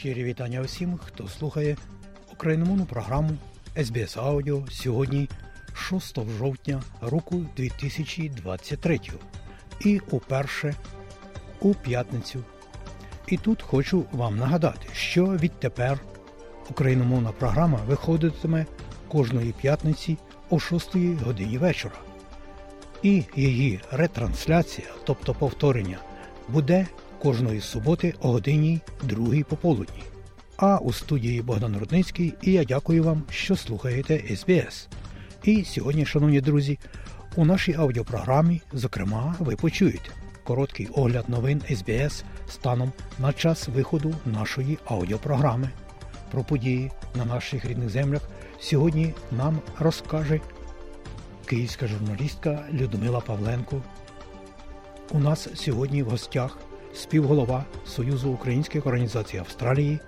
Щирі вітання усім, хто слухає україномовну програму SBS Audio сьогодні 6 жовтня року 2023 і уперше у п'ятницю. І тут хочу вам нагадати, що відтепер україномовна програма виходитиме кожної п'ятниці о 6 годині вечора. І її ретрансляція, тобто повторення, буде кожної суботи о годині 2 пополудні. А у студії Богдан Рудницький і я дякую вам, що слухаєте СБС. І сьогодні, шановні друзі, у нашій аудіопрограмі, зокрема, ви почуєте короткий огляд новин СБС станом на час виходу нашої аудіопрограми. Про події на наших рідних землях сьогодні нам розкаже київська журналістка Людмила Павленко. У нас сьогодні в гостях співголова Союзу українських організацій Австралії,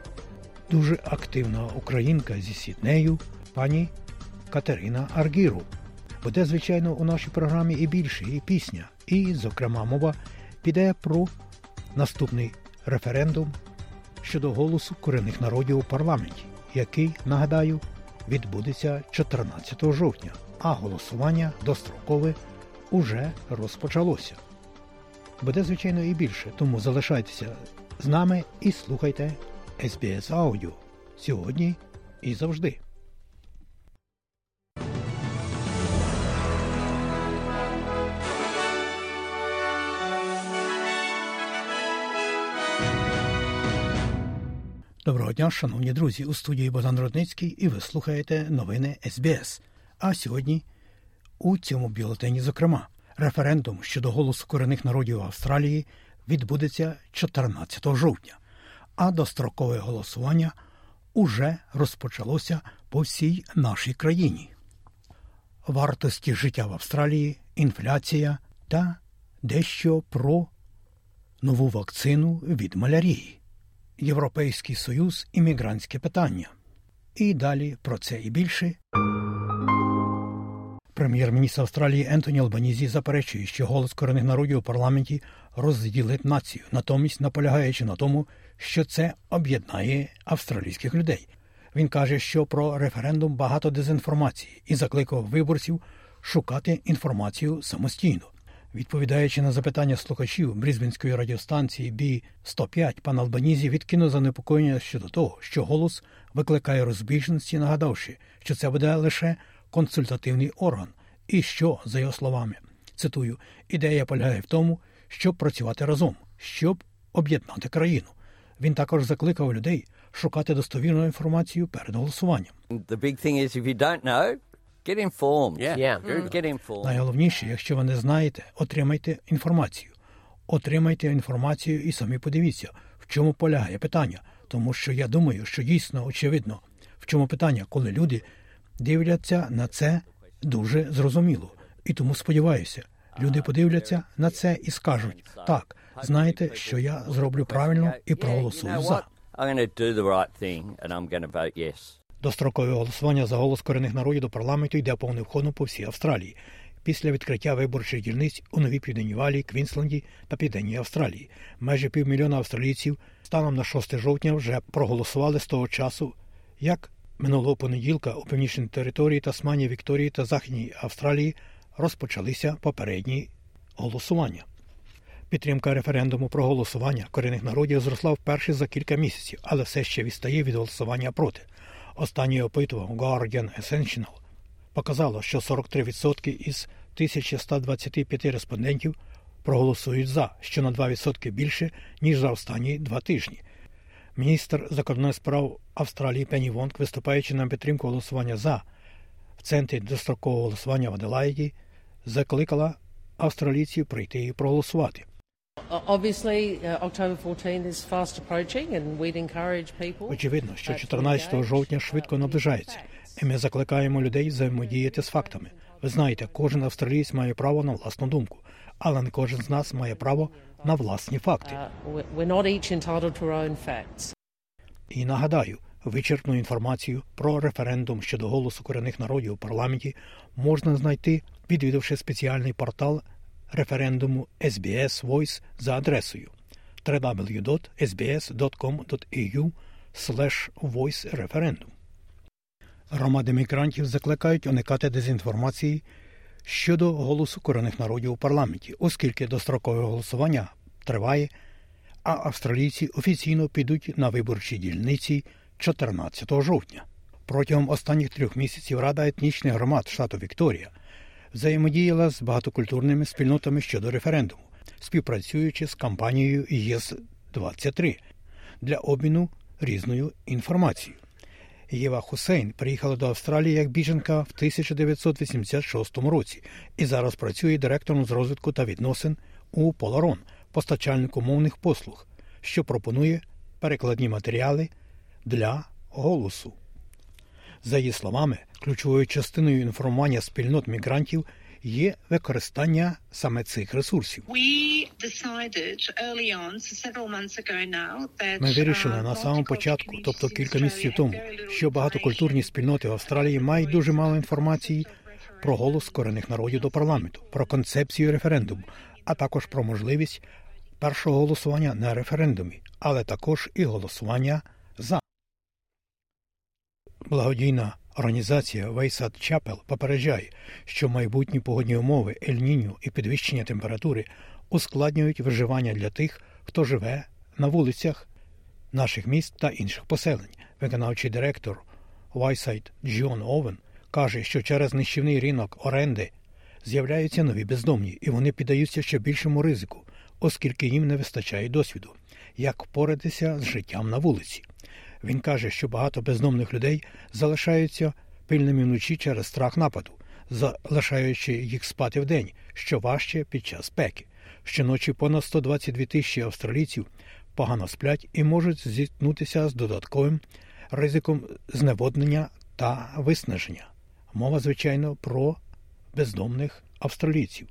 дуже активна українка зі Сіднею, пані Катерина Аргіру. Буде, звичайно, у нашій програмі і більше, і пісня. І, зокрема, мова піде про наступний референдум щодо голосу корінних народів у парламенті, який, нагадаю, відбудеться 14 жовтня, а голосування дострокове уже розпочалося. Буде, звичайно, і більше, тому залишайтеся з нами і слухайте SBS Audio сьогодні і завжди. Доброго дня, шановні друзі, у студії Богдан Родницький, і ви слухаєте новини СБС. А сьогодні у цьому бюлетені, зокрема, референдум щодо голосу корінних народів Австралії відбудеться 14 жовтня, а дострокове голосування уже розпочалося по всій нашій країні. Вартості життя в Австралії, інфляція та дещо про нову вакцину від малярії. Європейський Союз іммігрантське питання. І далі про це і більше. Прем'єр-міністр Австралії Ентоні Албанізі заперечує, що голос корінних народів у парламенті розділить націю, натомість наполягаючи на тому, що це об'єднає австралійських людей. Він каже, що про референдум багато дезінформації і закликав виборців шукати інформацію самостійно. Відповідаючи на запитання слухачів Брізбенської радіостанції бі 105 пан Албанізі відкинув занепокоєння щодо того, що голос викликає розбіжності, нагадавши, що це буде лише консультативний орган, і що, за його словами, цитую, ідея полягає в тому, щоб працювати разом, щоб об'єднати країну. Він також закликав людей шукати достовірну інформацію перед голосуванням. The big thing is if you don't know, get informed. Yeah. Yeah. Get informed. Найголовніше, якщо ви не знаєте, отримайте інформацію. Отримайте інформацію і самі подивіться, в чому полягає питання. Тому що я думаю, що дійсно очевидно, в чому питання, коли люди дивляться на це дуже зрозуміло. І тому сподіваюся, люди подивляться на це і скажуть: так, знаєте, що я зроблю правильно і проголосую за. Дострокове голосування за голос корінних народів до парламенту йде повним ходом по всій Австралії. Після відкриття виборчих дільниць у Новій Південній Валії, Квінсленді та Південній Австралії майже півмільйона австралійців станом на 6 жовтня вже проголосували з того часу, як минулого понеділка у північній території Тасманії, Вікторії та Західній Австралії розпочалися попередні голосування. Підтримка референдуму про голосування корінних народів зросла вперше за кілька місяців, але все ще відстає від голосування проти. Останнє опитування Guardian Essential показало, що 43% із 1125 респондентів проголосують за, що на 2% більше, ніж за останні два тижні. Міністр закордонних справ Австралії Пенні Вонг, виступаючи на підтримку голосування за в центрі дострокового голосування в Аделаїді, закликала австралійців прийти і проголосувати. Uh, October 14 is fast approaching, and we'd encourage people. Очевидно, що 14 жовтня швидко наближається, і ми закликаємо людей взаємодіяти з фактами. Ви знаєте, кожен австралієць має право на власну думку, але не кожен з нас має право на власні факти. І нагадаю, вичерпну інформацію про референдум щодо голосу корінних народів у парламенті можна знайти, відвідавши спеціальний портал референдуму SBS Voice за адресою www.sbs.com.au voice referendum. Громади мігрантів закликають уникати дезінформації щодо голосу корінних народів у парламенті, оскільки дострокове голосування триває, а австралійці офіційно підуть на виборчі дільниці 14 жовтня. Протягом останніх трьох місяців Рада етнічних громад штату Вікторія взаємодіяла з багатокультурними спільнотами щодо референдуму, співпрацюючи з кампанією ЄС 23 для обміну різною інформацією. Єва Хусейн приїхала до Австралії як біженка в 1986 році і зараз працює директором з розвитку та відносин у Поларон, постачальнику мовних послуг, що пропонує перекладні матеріали для голосу. За її словами, ключовою частиною інформування спільнот мігрантів є використання саме цих ресурсів. Ми вирішили на самому початку, тобто кілька місяців тому, що багатокультурні спільноти в Австралії мають дуже мало інформації про голос корінних народів до парламенту, про концепцію референдуму, а також про можливість першого голосування на референдумі, але також і голосування за. Благодійна організація Вейсад Чапел попереджає, що майбутні погодні умови Ель-Ніньо і підвищення температури ускладнюють виживання для тих, хто живе на вулицях наших міст та інших поселень. Виконавчий директор Wayside Джон Овен каже, що через нищівний ринок оренди з'являються нові бездомні, і вони піддаються ще більшому ризику, оскільки їм не вистачає досвіду, як впоратися з життям на вулиці. Він каже, що багато бездомних людей залишаються пильними вночі через страх нападу, залишаючи їх спати вдень, що важче під час спеки. Щоночі понад 122 тисячі австралійців погано сплять і можуть зіткнутися з додатковим ризиком зневоднення та виснаження. Мова, звичайно, про бездомних австралійців.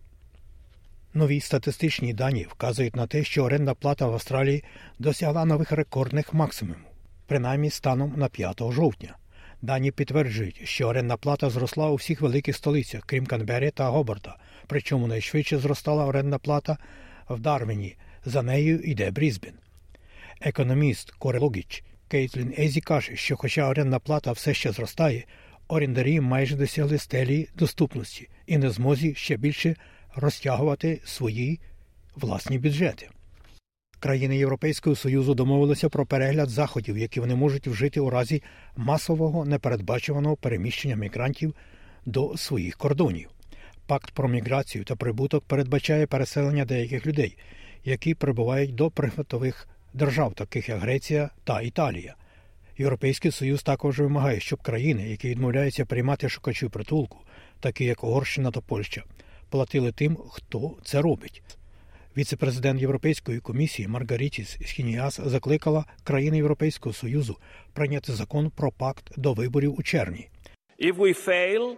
Нові статистичні дані вказують на те, що орендна плата в Австралії досягла нових рекордних максимумів, принаймні станом на 5 жовтня. Дані підтверджують, що орендна плата зросла у всіх великих столицях, крім Канбері та Гоборта, причому найшвидше зростала орендна плата в Дарвіні. За нею йде Брізбен. Економіст Кори Логіч Кейтлін Езі каже, що, хоча орендна плата все ще зростає, орендарі майже досягли стелі доступності і не змозі ще більше розтягувати свої власні бюджети. Країни Європейського Союзу домовилися про перегляд заходів, які вони можуть вжити у разі масового непередбачуваного переміщення мігрантів до своїх кордонів. Пакт про міграцію та прибуток передбачає переселення деяких людей, які прибувають до прифронтових держав, таких як Греція та Італія. Європейський Союз також вимагає, щоб країни, які відмовляються приймати шукачів притулку, такі як Угорщина та Польща, платили тим, хто це робить. Віце-президент Європейської комісії Маргарітіс Схініас закликала країни Європейського Союзу прийняти закон про пакт до виборів у червні. If we fail,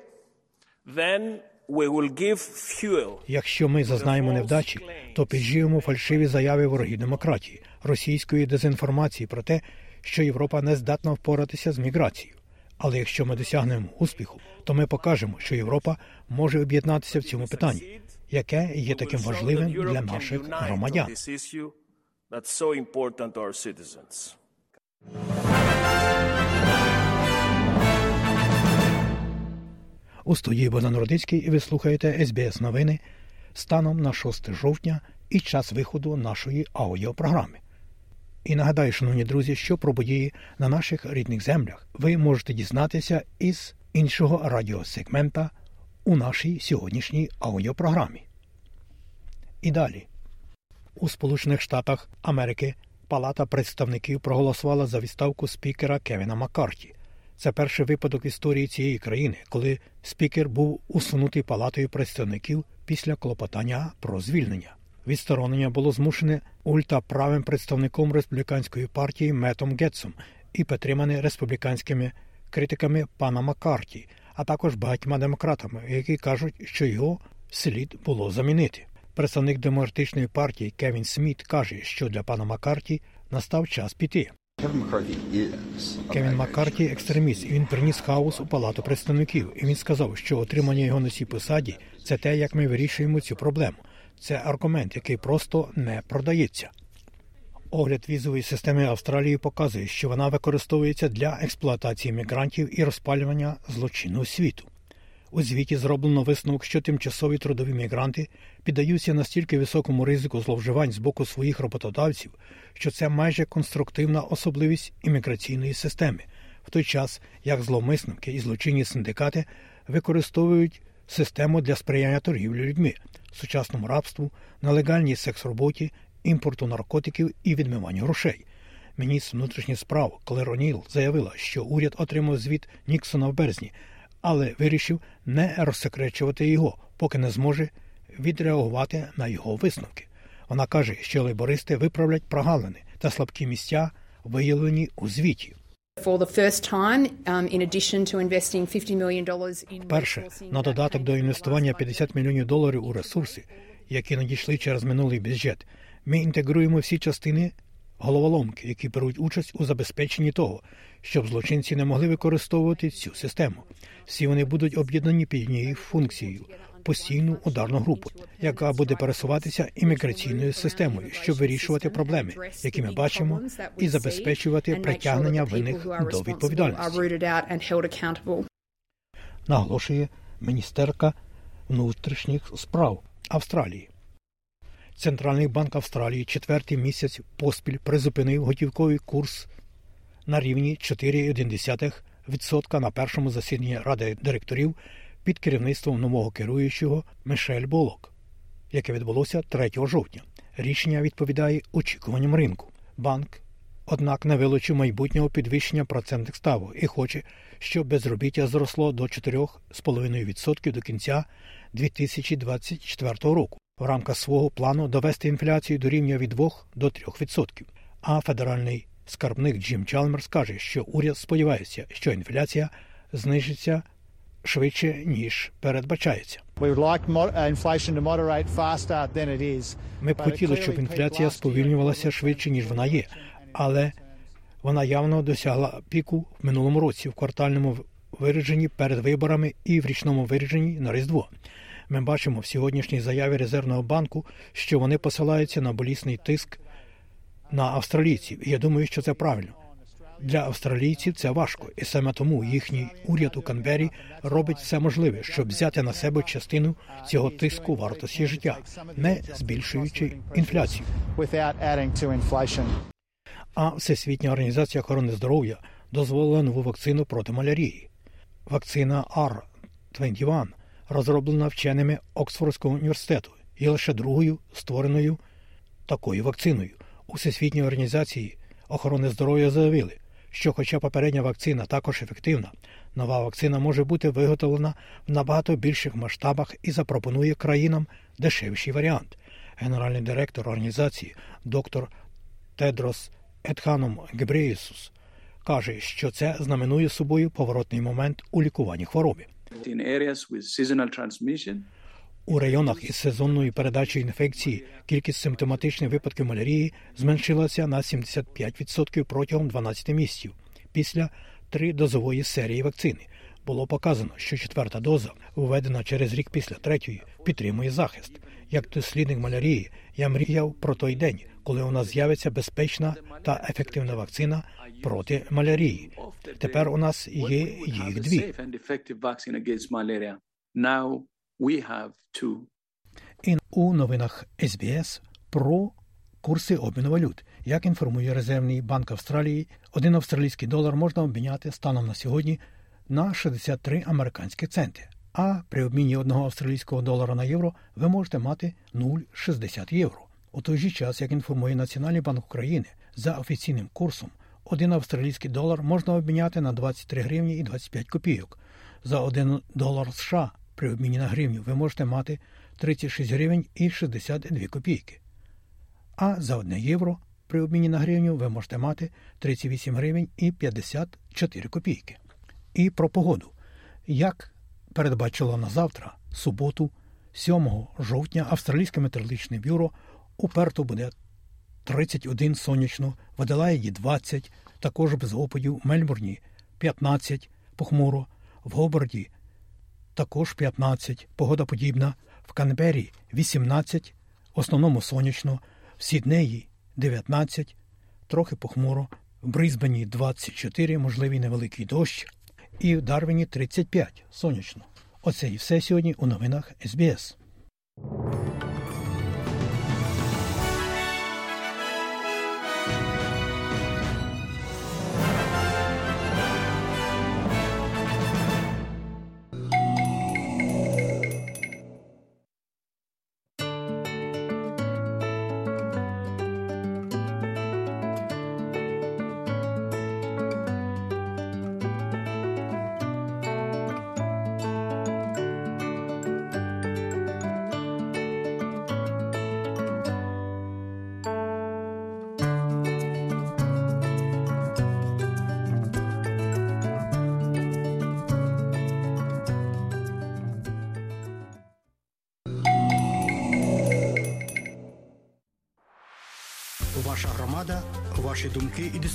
then we will give fuel. Якщо ми зазнаємо невдачі, то підживемо фальшиві заяви ворогів демократії, російської дезінформації про те, що Європа не здатна впоратися з міграцією. Але якщо ми досягнемо успіху, то ми покажемо, що Європа може об'єднатися в цьому питанні, яке є таким важливим для наших громадян. У студії Богдан Родицький і ви слухаєте СБС новини станом на 6 жовтня і час виходу нашої аудіопрограми. І нагадаю, шановні друзі, що про події на наших рідних землях ви можете дізнатися із іншого радіосегмента у нашій сьогоднішній аудіопрограмі. І далі. У Сполучених Штатах Америки Палата представників проголосувала за відставку спікера Кевіна Маккарті. Це перший випадок історії цієї країни, коли спікер був усунутий палатою представників після клопотання про звільнення. Відсторонення було змушене ультраправим представником республіканської партії Метом Гетсом і підтримане республіканськими критиками пана Маккарті, а також багатьма демократами, які кажуть, що його слід було замінити. Представник демократичної партії Кевін Сміт каже, що для пана Маккарті настав час піти. Кевін Маккарті екстреміст, він приніс хаос у палату представників. І він сказав, що отримання його на цій посаді це те, як ми вирішуємо цю проблему. Це аргумент, який просто не продається. Огляд візової системи Австралії показує, що вона використовується для експлуатації мігрантів і розпалювання злочинного світу. У звіті зроблено висновок, що тимчасові трудові мігранти піддаються настільки високому ризику зловживань з боку своїх роботодавців, що це майже конструктивна особливість імміграційної системи, в той час як зловмисники і злочинні синдикати використовують систему для сприяння торгівлі людьми, сучасному рабству, нелегальній секс-роботі, імпорту наркотиків і відмиванню грошей. Міністр внутрішніх справ Клер О'Ніл заявила, що уряд отримав звіт Ніксона в березні, але вирішив не розсекречувати його, поки не зможе відреагувати на його висновки. Вона каже, що лейбористи виправлять прогалини та слабкі місця, виявлені у звіті. Um, in addition to investing $50 million in Перше, на додаток до інвестування last 50 мільйонів доларів у ресурси, які надійшли через минулий бюджет, ми інтегруємо всі частини головоломки, які беруть участь у забезпеченні того, щоб злочинці не могли використовувати цю систему. Всі вони будуть об'єднані під однією функцією постійну ударну групу, яка буде пересуватися імміграційною системою, щоб вирішувати проблеми, які ми бачимо, і забезпечувати притягнення винних до відповідальності. наголошує міністерка внутрішніх справ Австралії. Центральний банк Австралії четвертий місяць поспіль призупинив готівковий курс на рівні 4,1% на першому засіданні ради директорів під керівництвом нового керуючого Мишель Болок, яке відбулося 3 жовтня. Рішення відповідає очікуванням ринку. Банк, однак, не вилучив майбутнього підвищення процентних ставок і хоче, щоб безробіття зросло до 4,5% до кінця 2024 року в рамках свого плану довести інфляцію до рівня від 2 до 3%. А федеральний скарбник Джим Чалмерс каже, що уряд сподівається, що інфляція знижиться швидше ніж передбачається. Uh. Ми б хотіли, щоб інфляція сповільнювалася швидше ніж вона є, але вона явно досягла піку в минулому році в квартальному вираженні перед виборами і в річному вираженні на Різдво. Ми бачимо в сьогоднішній заяві Резервного банку, що вони посилаються на болісний тиск на австралійців. І я думаю, що це правильно. Для австралійців це важко, і саме тому їхній уряд у Канбері робить все можливе, щоб взяти на себе частину цього тиску вартості життя, не збільшуючи інфляцію. А Всесвітня організація охорони здоров'я дозволила нову вакцину проти малярії. Вакцина R21 розроблена вченими Оксфордського університету і лише другою створеною такою вакциною. У Всесвітній організації охорони здоров'я заявили, що, хоча попередня вакцина також ефективна, нова вакцина може бути виготовлена в набагато більших масштабах і запропонує країнам дешевший варіант. Генеральний директор організації доктор Тедрос Етханом Гебреєсус каже, що це знаменує собою поворотний момент у лікуванні хвороби. У районах із сезонною передачею інфекції кількість симптоматичних випадків малярії зменшилася на 75% протягом 12 місяців після тридозової серії вакцини. Було показано, що четверта доза, введена через рік після третьої, підтримує захист. Як дослідник малярії, я мріяв про той день, коли у нас з'явиться безпечна та ефективна вакцина проти малярії. Тепер у нас є їх дві. We have two. І у новинах СБС про курси обміну валют. Як інформує Резервний банк Австралії, один австралійський долар можна обміняти станом на сьогодні на 63 американські центи. А при обміні одного австралійського долара на євро ви можете мати 0,60 євро. У той же час, як інформує Національний банк України, за офіційним курсом один австралійський долар можна обміняти на 23 гривні і 25 копійок. За 1 долар США при обміні на гривню ви можете мати 36 гривень і 62 копійки. А за 1 євро при обміні на гривню ви можете мати 38 гривень і 54 копійки. І про погоду. Як передбачило на завтра, суботу, 7 жовтня, Австралійське метеорологічне бюро уперто буде 31 сонячно, в Аделаїді 20, також без опадів, в Мельбурні 15, похмуро, в Гобарді також 15, погода подібна, в Канбері 18, в основному сонячно, в Сіднеї 19, трохи похмуро, в Брисбені 24, можливий невеликий дощ, і в Дарвіні 35, сонячно. Оце і все сьогодні у новинах СБС.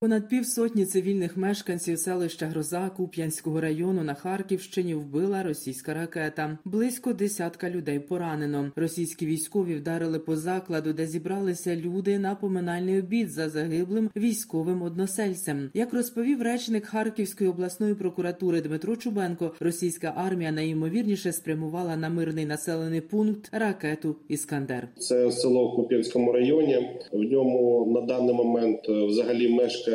Понад півсотні цивільних мешканців селища Гроза Куп'янського району на Харківщині вбила російська ракета. Близько десятка людей поранено. Російські військові вдарили по закладу, де зібралися люди на поминальний обід за загиблим військовим односельцем. Як розповів речник Харківської обласної прокуратури Дмитро Чубенко, російська армія найімовірніше спрямувала на мирний населений пункт ракету Іскандер. Це село в Куп'янському районі. В ньому на даний момент е, взагалі мешкає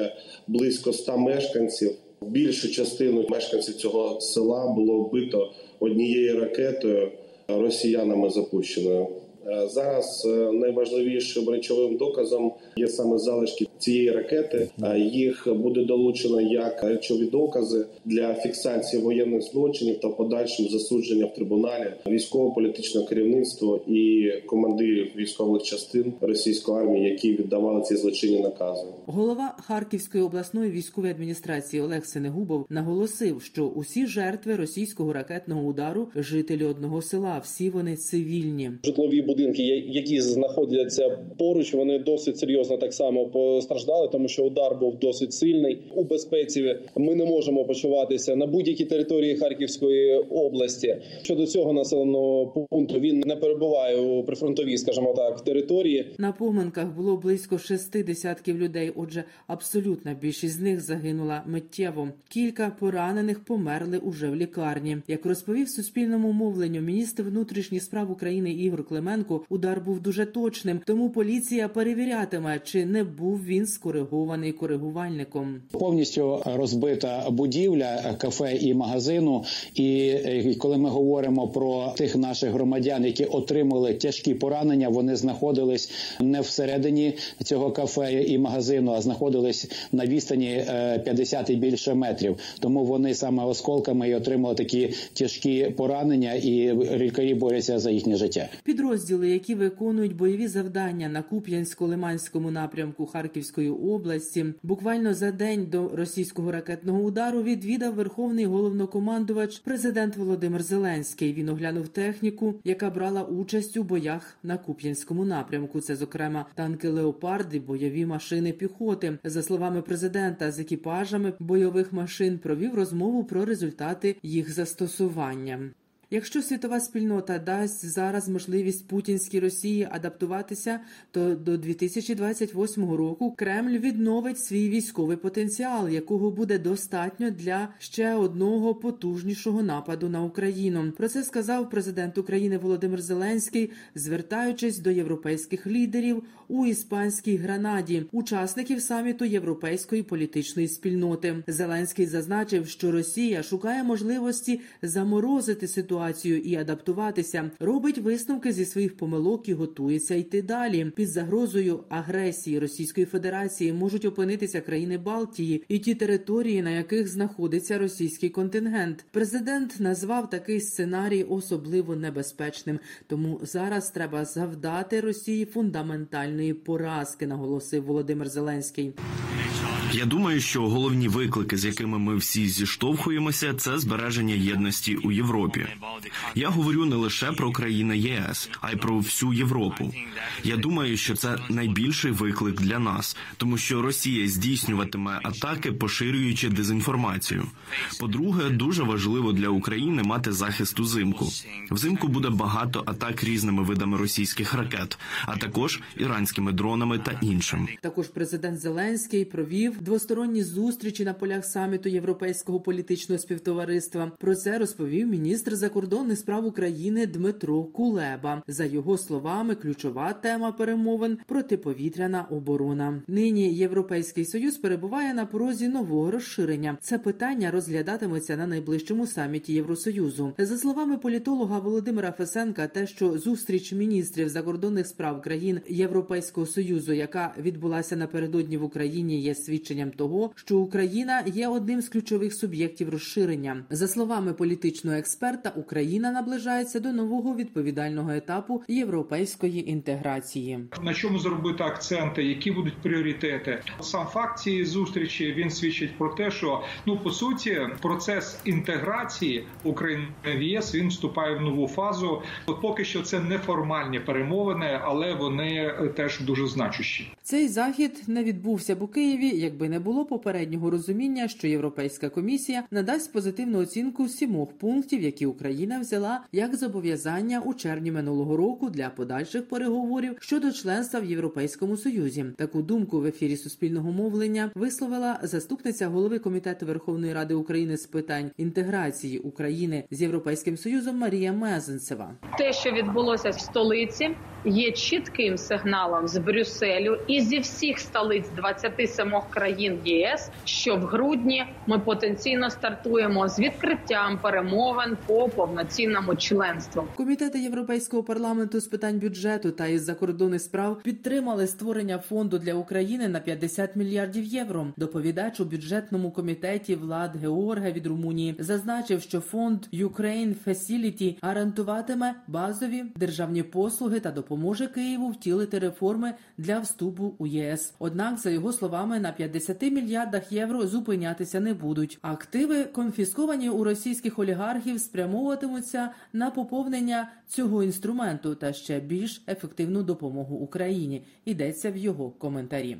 близько ста мешканців. Більшу частину мешканців цього села було вбито однією ракетою росіянами запущеною. Е, Зараз е, найважливішим речовим доказом є саме залишки цієї ракети. Е, Їх буде долучено як речові докази для фіксації воєнних злочинів та подальшим засудження в трибуналі військово-політичне керівництво і командирів військових частин російської армії, які віддавали ці злочинні накази. Голова Харківської обласної військової адміністрації Олег Сенегубов наголосив, що усі жертви російського ракетного удару жителі одного села, всі вони цивільні. Житлові будинки, які знаходяться поруч, вони досить серйозно так само постраждали, тому що удар був досить сильний. У безпеці ми не можемо почуватися на будь-якій території Харківської області. Щодо цього населеного пункту він не перебуває у прифронтовій, скажімо так, території. На поминках було близько шести десятків людей. Отже, абсолютна більшість з них загинула миттєво. Кілька поранених померли уже в лікарні. Як розповів суспільному мовленню міністр внутрішніх справ України Ігор Клименко, удар був дуже точним. Тому поліція перевірятиме, чи не був він скоригований коригувальником. повністю розбита будівля кафе і магазину. І е, коли ми говоримо про тих наших громадян, які отримали тяжкі поранення, вони знаходились не всередині цього кафе і магазину, а знаходились на відстані е, 50 і більше метрів. Тому вони саме осколками і отримали такі тяжкі поранення, і лікарі борються за їхнє життя. Підрозділи, які виконують бойові завдання на Куп'янсько-Лиманському напрямку Харківської області, буквально за день до російського ракетного удару відвідав верховний головнокомандувач президент Володимир Зеленський. Він оглянув техніку, яка брала участь у боях на Куп'янському напрямку. Це, зокрема, танки леопарди, бойові машини піхоти. За словами президента, з екіпажами бойових машин провів розмову про результати їх застосування. Якщо світова спільнота дасть зараз можливість путінській Росії адаптуватися, то до 2028 року Кремль відновить свій військовий потенціал, якого буде достатньо для ще одного потужнішого нападу на Україну. Про це сказав президент України Володимир Зеленський, звертаючись до європейських лідерів у іспанській гранаді, учасників саміту європейської політичної спільноти. Зеленський зазначив, що Росія шукає можливості заморозити ситуацію ситуацію і адаптуватися, робить висновки зі своїх помилок і готується йти далі. Під загрозою агресії Російської Федерації можуть опинитися країни Балтії і ті території, на яких знаходиться російський контингент. Президент назвав такий сценарій особливо небезпечним, тому зараз треба завдати Росії фундаментальної поразки, наголосив Володимир Зеленський. Я думаю, що головні виклики, з якими ми всі зіштовхуємося, це збереження єдності у Європі. Я говорю не лише про країни ЄС, а й про всю Європу. Я думаю, що це найбільший виклик для нас, тому що Росія здійснюватиме атаки, поширюючи дезінформацію. По-друге, дуже важливо для України мати захист узимку. Взимку буде багато атак різними видами російських ракет, а також іранськими дронами та іншим. Також президент Зеленський провів двосторонні зустрічі на полях саміту Європейського політичного співтовариства. Про це розповів міністр закордонних справ України Дмитро Кулеба. За його словами, ключова тема перемовин протиповітряна оборона. Нині Європейський союз перебуває на порозі нового розширення. Це питання розглядатиметься на найближчому саміті Євросоюзу. За словами політолога Володимира Фесенка, те, що зустріч міністрів закордонних справ країн Європейського союзу, яка відбулася напередодні в Україні, є свідченням того, що Україна є одним з ключових суб'єктів розширення. За словами політичного експерта, Україна наближається до нового відповідального етапу європейської інтеграції. На чому зробити акценти, які будуть пріоритети? Сам факт цієї зустрічі він свідчить про те, що ну по суті процес інтеграції України в ЄС він вступає в нову фазу. От поки що це неформальні перемовини, але вони теж дуже значущі. Цей захід не відбувся б у Києві, якби не було попереднього розуміння, що Європейська комісія надасть позитивну оцінку сімох пунктів, які Україна взяла як зобов'язання у червні минулого року для подальших переговорів щодо членства в Європейському Союзі. Таку думку в ефірі суспільного мовлення висловила заступниця голови комітету Верховної Ради України з питань інтеграції України з Європейським Союзом Марія Мезенцева. Те, що відбулося в столиці, є чітким сигналом з Брюсселю і зі всіх столиць 27 країн ЄС, що в грудні ми потенційно стартуємо з відкриттям перемовин по повноцінному членству. Комітети Європейського парламенту з питань бюджету та із закордонних справ підтримали створення фонду для України на 50 мільярдів євро. Доповідач у бюджетному комітеті Влад Георга від Румунії зазначив, що фонд Ukraine Facility гарантуватиме базові державні послуги та допоможе Києву втілити реформи для вступу у ЄС. Однак, за його словами, на 50 мільярдах євро зупинятися не будуть. Активи, конфісковані у російських олігархів, спрямовуватимуться на поповнення цього інструменту та ще більш ефективну допомогу Україні. Йдеться в його коментарі.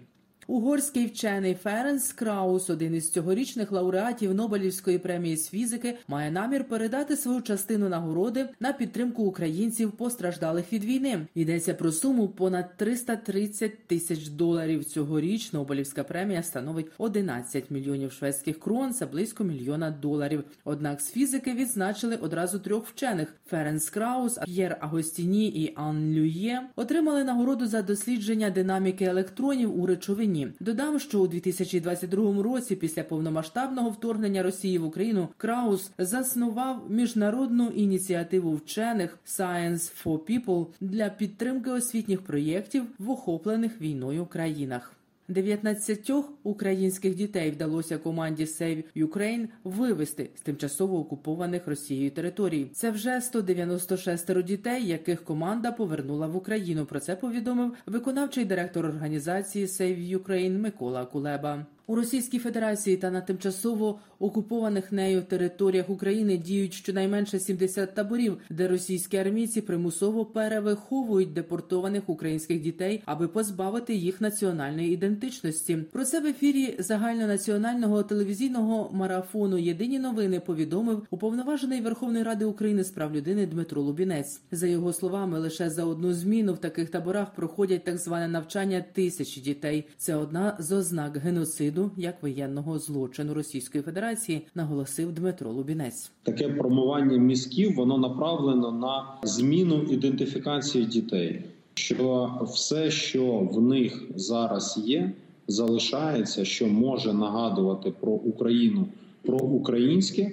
Угорський вчений Ференс Краус, один із цьогорічних лауреатів Нобелівської премії з фізики, має намір передати свою частину нагороди на підтримку українців, постраждалих від війни. Йдеться про суму понад 330 тисяч доларів. Цьогоріч Нобелівська премія становить 11 мільйонів шведських крон, це близько мільйона доларів. Однак з фізики відзначили одразу трьох вчених: Ференс Краус, П'єр Агостіні і Анн Люільє отримали нагороду за дослідження динаміки електронів у речовині. Додам, що у 2022 році, після повномасштабного вторгнення Росії в Україну, Краус заснував міжнародну ініціативу вчених Science for People для підтримки освітніх проєктів в охоплених війною країнах. 19 українських дітей вдалося команді Save Ukraine вивести з тимчасово окупованих Росією територій. Це вже 196 дітей, яких команда повернула в Україну. Про це повідомив виконавчий директор організації Save Ukraine Микола Кулеба. У Російській Федерації та на тимчасово окупованих нею територіях України діють щонайменше 70 таборів, де російські армійці примусово перевиховують депортованих українських дітей, аби позбавити їх національної ідентичності. Про це в ефірі загальнонаціонального телевізійного марафону Єдині новини повідомив уповноважений Верховної Ради України з прав людини Дмитро Лубінець. За його словами, лише за одну зміну в таких таборах проходять так зване навчання тисячі дітей. Це одна з ознак геноциду як воєнного злочину Російської Федерації, наголосив Дмитро Лубінець. Таке промивання мізків воно направлено на зміну ідентифікації дітей, що все, що в них зараз є, залишається, що може нагадувати про Україну, про українське,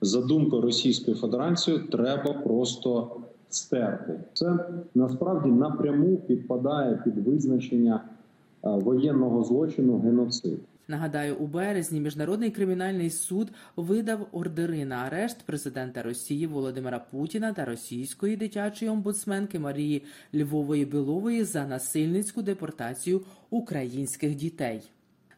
за думкою Російської Федерації, треба просто стерти. Це насправді напряму підпадає під визначення е, воєнного злочину геноцид. Нагадаю, у березні міжнародний кримінальний суд видав ордери на арешт президента Росії Володимира Путіна та російської дитячої омбудсменки Марії Львової Білової за насильницьку депортацію українських дітей.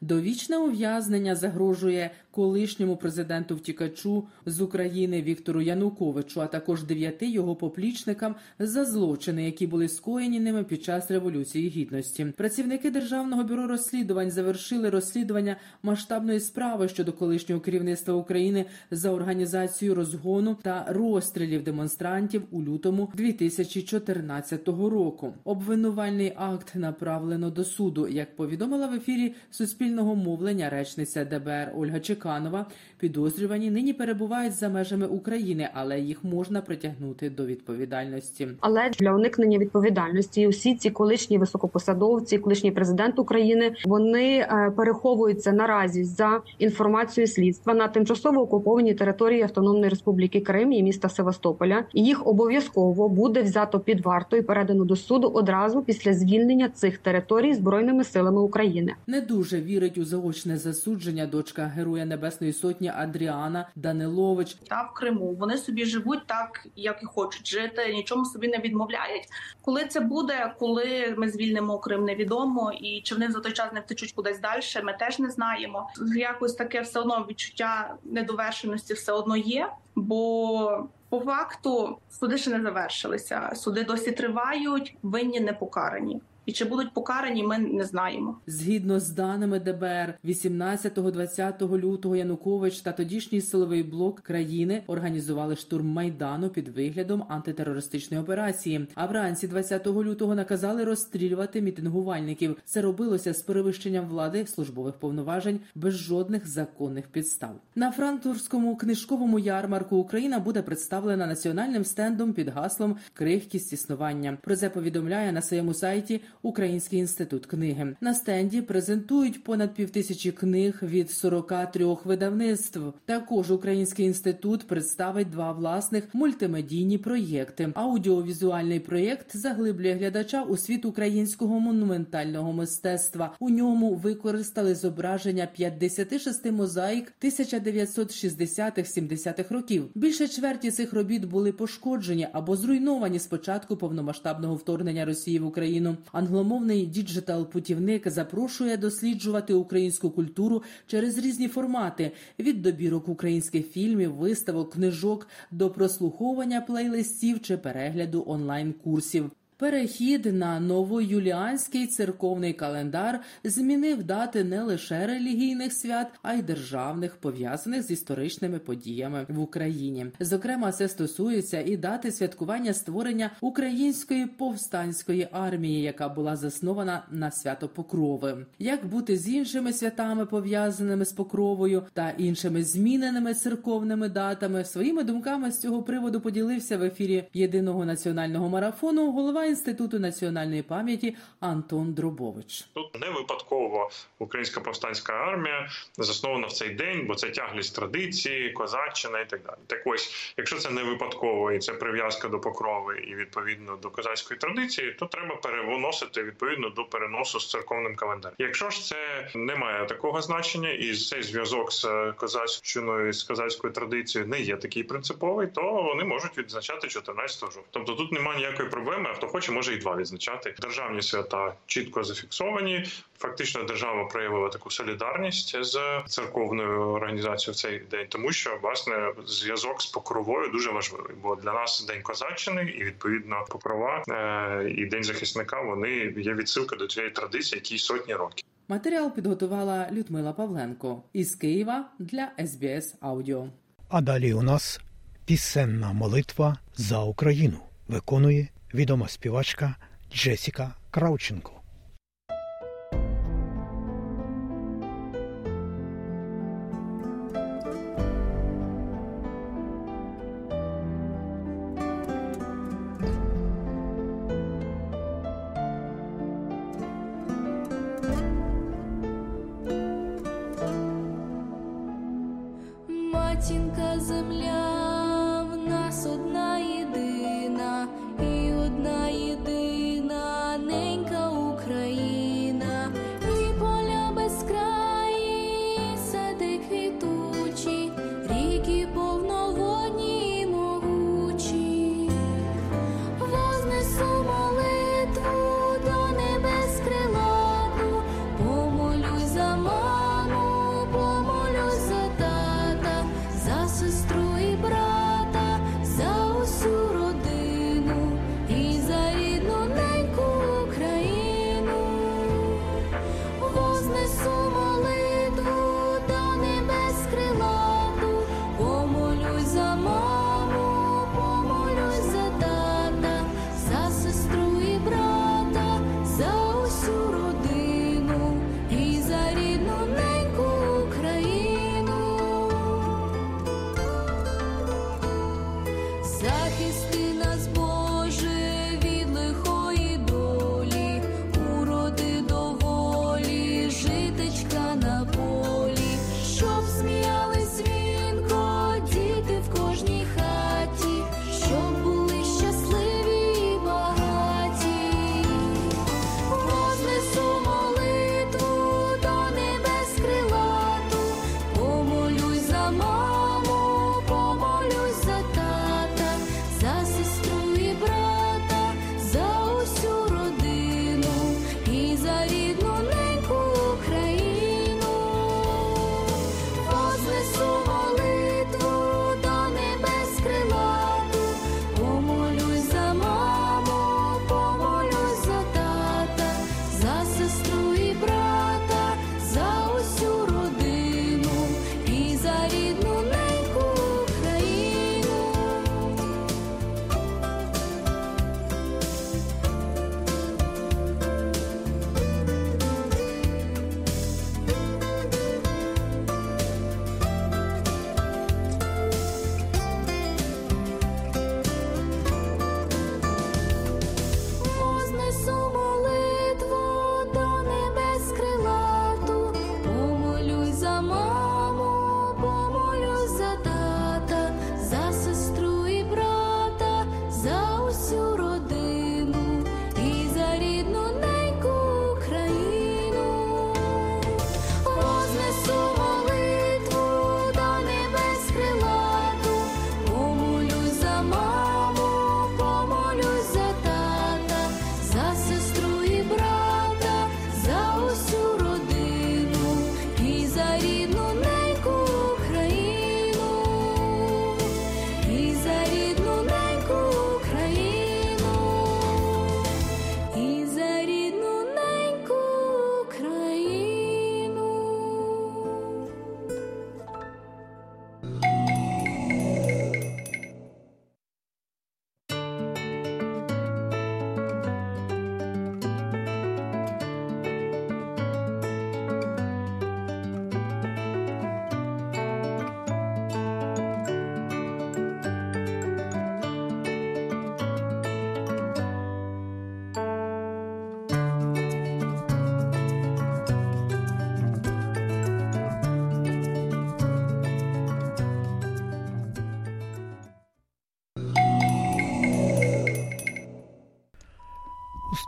Довічне ув'язнення загрожує колишньому президенту втікачу з України Віктору Януковичу, а також дев'яти його поплічникам за злочини, які були скоєні ними під час революції гідності. Працівники державного бюро розслідувань завершили розслідування масштабної справи щодо колишнього керівництва України за організацію розгону та розстрілів демонстрантів у лютому 2014 року. Обвинувальний акт направлено до суду, як повідомила в ефірі Суспільного мовлення речниця ДБР Ольга Чеканова. Підозрювані нині перебувають за межами України, але їх можна притягнути до відповідальності. Але для уникнення відповідальності усі ці колишні високопосадовці, колишній президент України, вони е, переховуються наразі за інформацією слідства на тимчасово окупованій території Автономної Республіки Крим і міста Севастополя. І їх обов'язково буде взято під варту і передано до суду одразу після звільнення цих територій збройними силами України. Не дуже вірить у заочне засудження дочка Героя Небесної Сотні Адріана Данилович. Та в Криму вони собі живуть так, як і хочуть жити, нічому собі не відмовляють. Коли це буде, коли ми звільнимо Крим, невідомо, і чи вони за той час не втечуть кудись далі, ми теж не знаємо. Якось таке все одно відчуття недовершеності все одно є, бо по факту суди ще не завершилися. Суди досі тривають, винні не покарані. І чи будуть покарані, ми не знаємо. Згідно з даними ДБР, 18-20 лютого Янукович та тодішній силовий блок країни організували штурм майдану під виглядом антитерористичної операції. А вранці 20 лютого наказали розстрілювати мітингувальників. Це робилося з перевищенням влади службових повноважень без жодних законних підстав. На франкфуртському книжковому ярмарку Україна буде представлена національним стендом під гаслом Крихкість існування. Про це повідомляє на своєму сайті. Український інститут книги на стенді презентують понад півтисячі книг від 43 видавництв. Також Український інститут представить два власних мультимедійні проєкти. Аудіовізуальний проєкт заглиблює глядача у світ українського монументального мистецтва. У ньому використали зображення 56 мозаїк 1960-70-х років. Більше чверті цих робіт були пошкоджені або зруйновані з початку повномасштабного вторгнення Росії в Україну. Англомовний діджитал-путівник запрошує досліджувати українську культуру через різні формати: від добірок українських фільмів, виставок, книжок до прослуховування плейлистів чи перегляду онлайн-курсів. Перехід на новоюліанський церковний календар змінив дати не лише релігійних свят, а й державних, пов'язаних з історичними подіями в Україні. Зокрема, це стосується і дати святкування створення української повстанської армії, яка була заснована на свято Покрови. Як бути з іншими святами, пов'язаними з покровою та іншими зміненими церковними датами, своїми думками з цього приводу поділився в ефірі єдиного національного марафону голова інституту національної пам'яті Антон Дробович. Тут не випадково українська повстанська армія заснована в цей день, бо це тяглість традиції, козаччина і так далі. Так ось, якщо це не випадково і це прив'язка до покрови і відповідно до козацької традиції, то треба перевоносити відповідно до переносу з церковним календарем. Якщо ж це не має такого значення, і цей зв'язок з козаччиною з козацькою традицією не є такий принциповий, то вони можуть відзначати 14 жовтня. Тобто тут немає ніякої проблеми, а хто хоче, може і два відзначати. Державні свята чітко зафіксовані. Фактично, держава проявила таку солідарність з церковною організацією в цей день, тому що власне зв'язок з покровою дуже важливий. Бо для нас день козаччини і відповідно покрова е, і день захисника вони є відсилка до цієї традиції, які сотні років. Матеріал підготувала Людмила Павленко із Києва для СБС Аудіо. А далі у нас пісенна молитва за Україну виконує відома співачка Джесіка Краученко.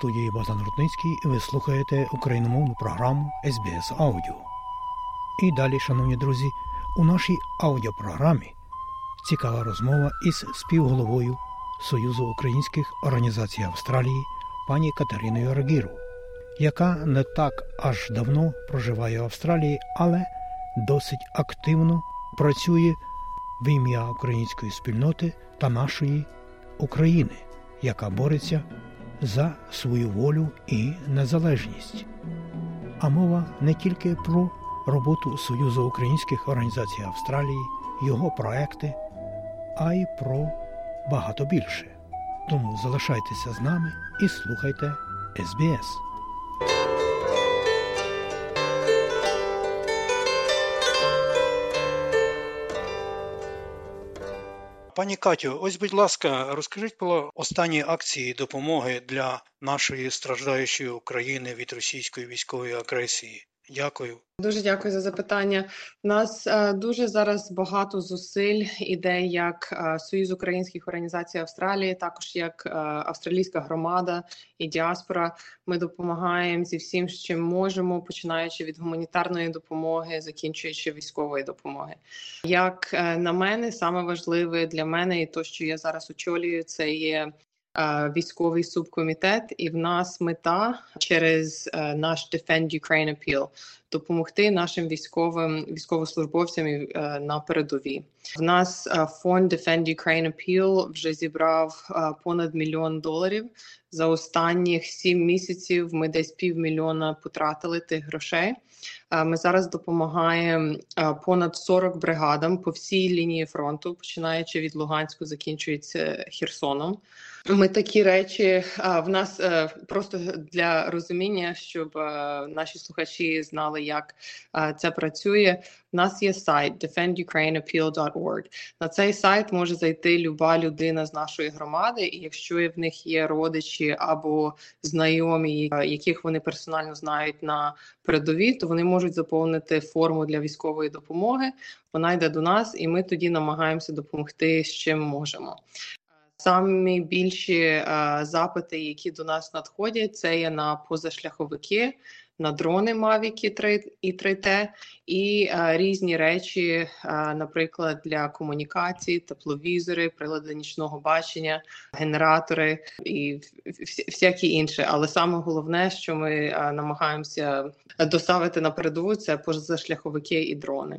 студії Богдан Рудницький ви слухаєте україномовну програму SBS Audio. І далі, шановні друзі, у нашій аудіопрограмі цікава розмова із співголовою Союзу українських організацій Австралії пані Катериною Рагіру, яка не так аж давно проживає в Австралії, але досить активно працює в ім'я української спільноти та нашої України, яка бореться за свою волю і незалежність. А мова не тільки про роботу Союзу українських організацій Австралії, його проекти, а й про багато більше. Тому залишайтеся з нами і слухайте СБС. Пані Катю, ось, будь ласка, розкажіть про останні акції допомоги для нашої страждаючої України від російської військової агресії. Дякую. Дуже дякую за запитання. У нас е, дуже зараз багато зусиль іде як е, Союз українських організацій Австралії, також як е, австралійська громада і діаспора. Ми допомагаємо зі всім, чим можемо, починаючи від гуманітарної допомоги, закінчуючи військової допомоги. Як на мене, саме важливе для мене, і то, що я зараз очолюю, це є військовий субкомітет, і в нас мета через е, наш Defend Ukraine Appeal допомогти нашим військовим військовослужбовцям е, на передовій. В нас е, фонд Defend Ukraine Appeal вже зібрав е, понад мільйон доларів. За останніх сім місяців ми десь півмільйона потратили тих грошей. Ми зараз допомагаємо понад 40 бригадам по всій лінії фронту, починаючи від Луганську, закінчується Херсоном. Ми такі речі в нас е, просто для розуміння, щоб е, наші слухачі знали, як е, це працює. У нас є сайт defendukraineappeal.org. На цей сайт може зайти люба людина з нашої громади, і якщо в них є родичі або знайомі, яких вони персонально знають на передовій, то вони можуть заповнити форму для військової допомоги. Вона йде до нас, і ми тоді намагаємося допомогти з чим можемо. Самі більші е, запити, які до нас надходять, це є на позашляховики, на дрони Mavic 3 і 3T, і е, різні речі, е, наприклад, для комунікації, тепловізори, прилади нічного бачення, генератори і всякі інші. Але саме головне, що ми е, намагаємося доставити на передову, це позашляховики і дрони.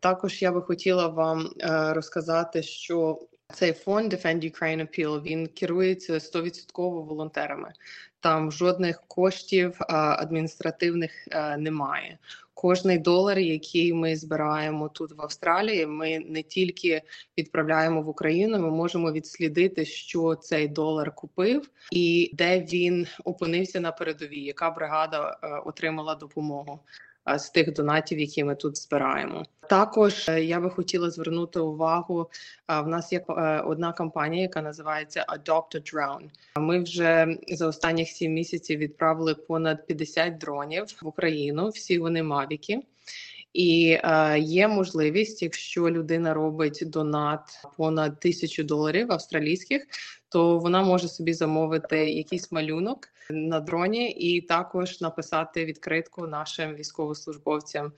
Також я би хотіла вам розказати, що цей фонд Defend Ukraine Appeal, він керується 100% волонтерами. Там жодних коштів а, адміністративних е, немає. Кожний долар, який ми збираємо тут в Австралії, ми не тільки відправляємо в Україну, ми можемо відслідити, що цей долар купив і де він опинився на передовій, яка бригада е, отримала допомогу з тих донатів, які ми тут збираємо. Також е, я би хотіла звернути увагу. В нас є е, одна компанія, яка називається Adopt a Drone. Ми вже за останніх сім місяців відправили понад 50 дронів в Україну. Всі вони мавіки. І е, є можливість, якщо людина робить донат понад тисячу доларів австралійських, то вона може собі замовити якийсь малюнок на дроні і також написати відкритку нашим військовослужбовцям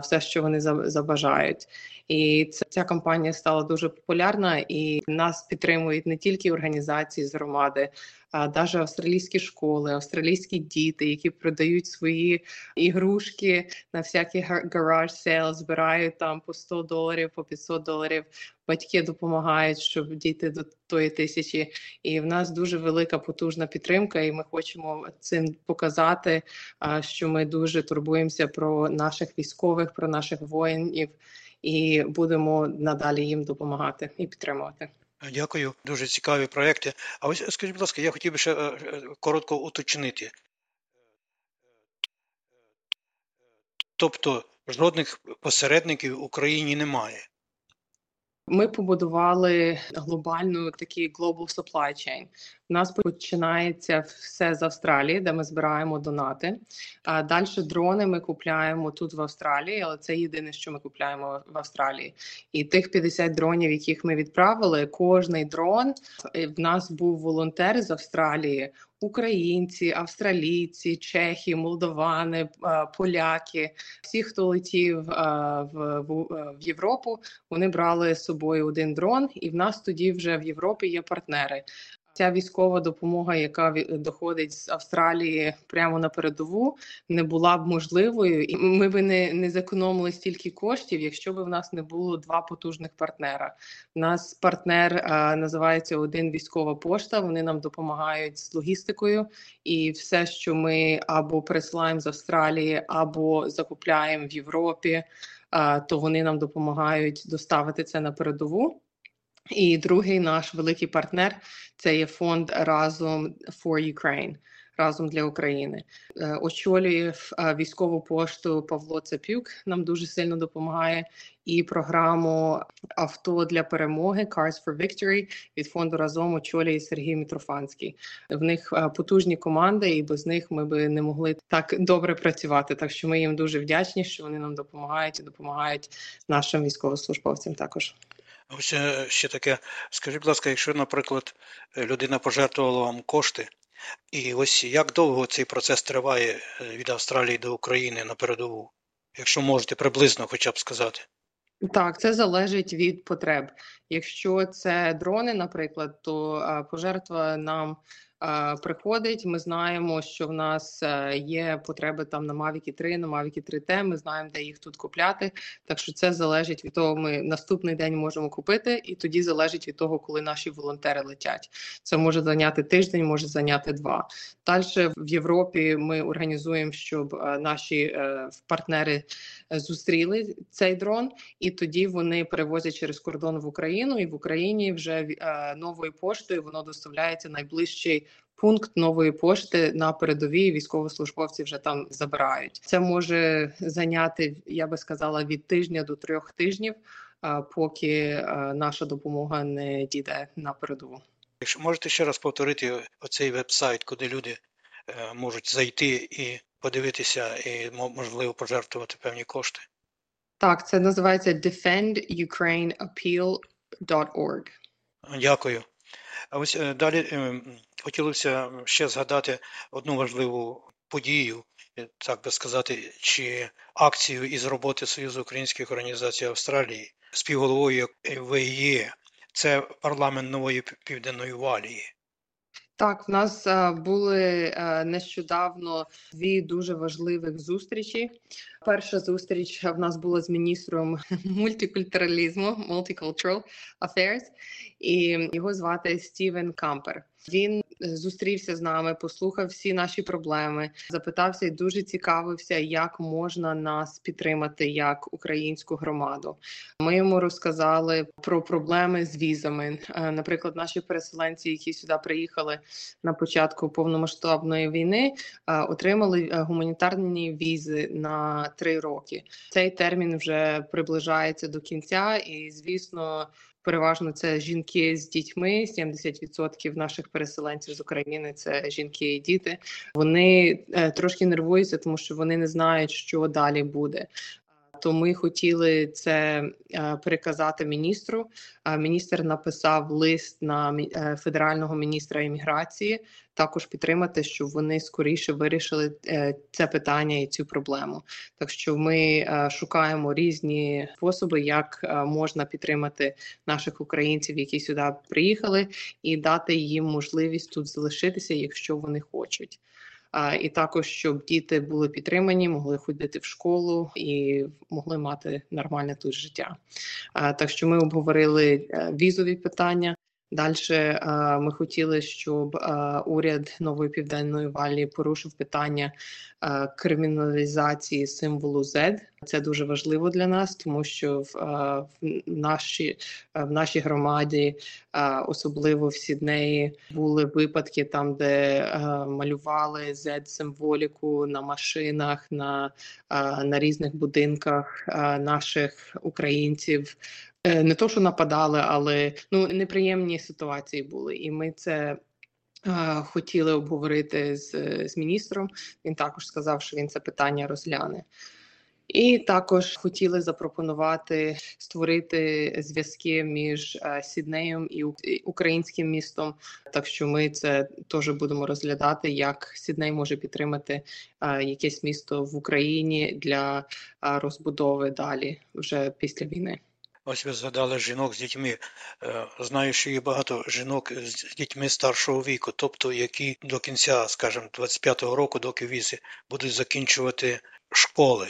все, що вони забажають. І ця кампанія стала дуже популярна, і нас підтримують не тільки організації з громади, а навіть австралійські школи, австралійські діти, які продають свої ігрушки на всякі garage sale, збирають там по 100 доларів, по 500 доларів. Батьки допомагають, щоб дійти до тої тисячі. І в нас дуже велика потужна підтримка, і ми хочемо цим показати, що ми дуже турбуємося про наших військових, про наших воїнів, і будемо надалі їм допомагати і підтримувати. Дякую, дуже цікаві проекти. А ось скажіть, будь ласка, я хотів би ще е, е, коротко уточнити. Тобто жодних посередників в Україні немає. Ми побудували глобальну такий global supply chain. У нас починається все з Австралії, де ми збираємо донати. А далі дрони ми купляємо тут в Австралії, але це єдине, що ми купляємо в Австралії. І тих 50 дронів, яких ми відправили, кожний дрон е, в нас був волонтер з Австралії. Українці, австралійці, чехи, молдовани, е, поляки, всі, хто летів е, в, в, в Європу, вони брали з собою один дрон, і в нас тоді вже в Європі є партнери. Ця військова допомога, яка доходить з Австралії прямо на передову, не була б можливою, і ми б не, не зекономили стільки коштів, якщо б в нас не було два потужних партнера. У нас партнер е, називається один військова пошта. Вони нам допомагають з логістикою, і все, що ми або присилаємо з Австралії, або закупляємо в Європі, е, то вони нам допомагають доставити це на передову. І другий наш великий партнер це є фонд разом for Ukraine. разом для України. Е, Очолює е, військову пошту Павло Цапюк. Нам дуже сильно допомагає. І програму авто для перемоги Cars for Victory від фонду разом очолює Сергій Мітрофанський. В них е, потужні команди, і без них ми би не могли так добре працювати. Так що ми їм дуже вдячні, що вони нам допомагають і допомагають нашим військовослужбовцям також. Ось е, ще таке. Скажіть, будь ласка, якщо, наприклад, е, людина пожертвувала вам кошти, і ось як довго цей процес триває е, від Австралії до України на передову? Якщо можете приблизно хоча б сказати. Так, це залежить від потреб. Якщо це дрони, наприклад, то пожертва нам приходить. Ми знаємо, що в нас е, є потреби там на Mavic 3, на Mavic 3T, Ми знаємо, де їх тут купляти. Так що це залежить від того, ми наступний день можемо купити, і тоді залежить від того, коли наші волонтери летять. Це може зайняти тиждень, може зайняти два. Далі в Європі ми організуємо, щоб е, наші е, партнери зустріли цей дрон, і тоді вони перевозять через кордон в Україну, і в Україні вже е, новою поштою воно доставляється найближчий. Пункт нової пошти на передовій військовослужбовці вже там забирають. Це може зайняти, я би сказала, від тижня до трьох тижнів, е, поки е, наша допомога не дійде на передову. Якщо можете ще раз повторити оцей веб-сайт, куди люди можуть зайти і подивитися, і можливо пожертвувати певні кошти. Так, це називається defendukraineappeal.org. Дякую. А ось е, далі е, хотілося ще згадати одну важливу подію, е, так би сказати, чи акцію із роботи Союзу українських організацій Австралії співголовою ВІЄ. Це парламент нової південної валії. Так, в нас е, були е, нещодавно дві дуже важливих зустрічі. Перша зустріч в нас була з міністром мультикультуралізму Multicultural Affairs, і його звати Стівен Кампер. Він е, зустрівся з нами, послухав всі наші проблеми, запитався і дуже цікавився, як можна нас підтримати як українську громаду. Ми йому розказали про проблеми з візами. Е, Наприклад, наші переселенці, які сюди приїхали на початку повномасштабної війни, е, отримали е, гуманітарні візи на три роки. Цей термін вже приближається до кінця, і звісно. Переважно це жінки з дітьми. 70% наших переселенців з України це жінки і діти. Вони е, трошки нервуються, тому що вони не знають, що далі буде. То ми хотіли це е, переказати міністру. Е, Міністр написав лист на е, федерального міністра імміграції, також підтримати, щоб вони скоріше вирішили це питання і цю проблему. Так що ми шукаємо різні способи, як можна підтримати наших українців, які сюди приїхали, і дати їм можливість тут залишитися, якщо вони хочуть. І також щоб діти були підтримані, могли ходити в школу і могли мати нормальне тут життя. Так що ми обговорили е, візові питання. Далі ми хотіли, щоб е, уряд нової південної валії порушив питання е, криміналізації символу Z. Це дуже важливо для нас, тому що в, е, в нашій е, в нашій громаді, е, особливо в Сіднеї, були випадки там, де е, малювали z символіку на машинах, на, е, на різних будинках е, наших українців. Е, Не то, що нападали, але ну неприємні ситуації були, і ми це. е, Хотіли обговорити з, з міністром. Він також сказав, що він це питання розгляне. І також хотіли запропонувати створити зв'язки між е, Сіднеєм і українським містом. Так що ми це теж будемо розглядати, як Сідней може підтримати якесь місто в Україні для розбудови далі вже після війни. Ось ви згадали жінок з дітьми. Е, Знаю, що є багато жінок з дітьми старшого віку, тобто які до кінця, скажімо, 25-го року, доки візи, будуть закінчувати школи.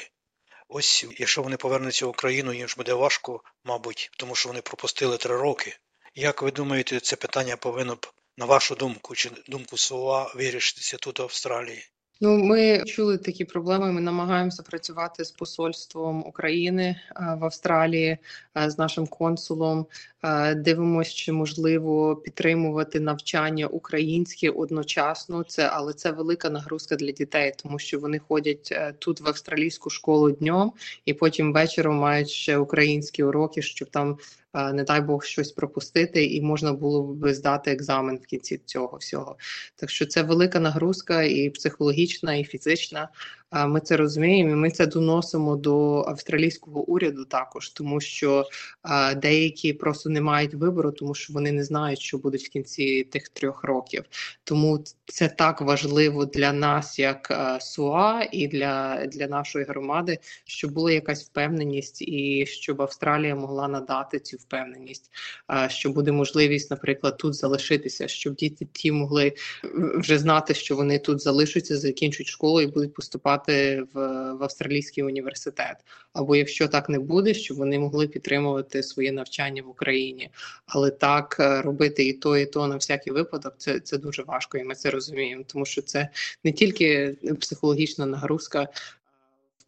Ось, якщо вони повернуться в Україну, їм ж буде важко, мабуть, тому що вони пропустили три роки. Як ви думаєте, це питання повинно б, на вашу думку, чи думку СОА, вирішитися тут в Австралії? Ну, ми чули такі проблеми. Ми намагаємося працювати з посольством України е, в Австралії, е, з нашим консулом. Е, Дивимося, чи можливо підтримувати навчання українське одночасно. Це але це велика нагрузка для дітей, тому що вони ходять е, тут в австралійську школу днем, і потім вечором мають ще українські уроки, щоб там. е, Не дай Бог щось пропустити, і можна було б здати екзамен в кінці цього всього. Так що це велика нагрузка і психологічна, і фізична. Ми це розуміємо. і Ми це доносимо до австралійського уряду також, тому що деякі просто не мають вибору, тому що вони не знають, що будуть в кінці тих трьох років. Тому це так важливо для нас, як СУА, і для, для нашої громади, щоб була якась впевненість, і щоб Австралія могла надати цю впевненість, що буде можливість, наприклад, тут залишитися, щоб діти ті могли вже знати, що вони тут залишаться, закінчують школу і будуть поступати в, в австралійський університет. Або якщо так не буде, щоб вони могли підтримувати своє навчання в Україні. Але так е, робити і то, і то на всякий випадок, це, це дуже важко, і ми це розуміємо, тому що це не тільки психологічна нагрузка,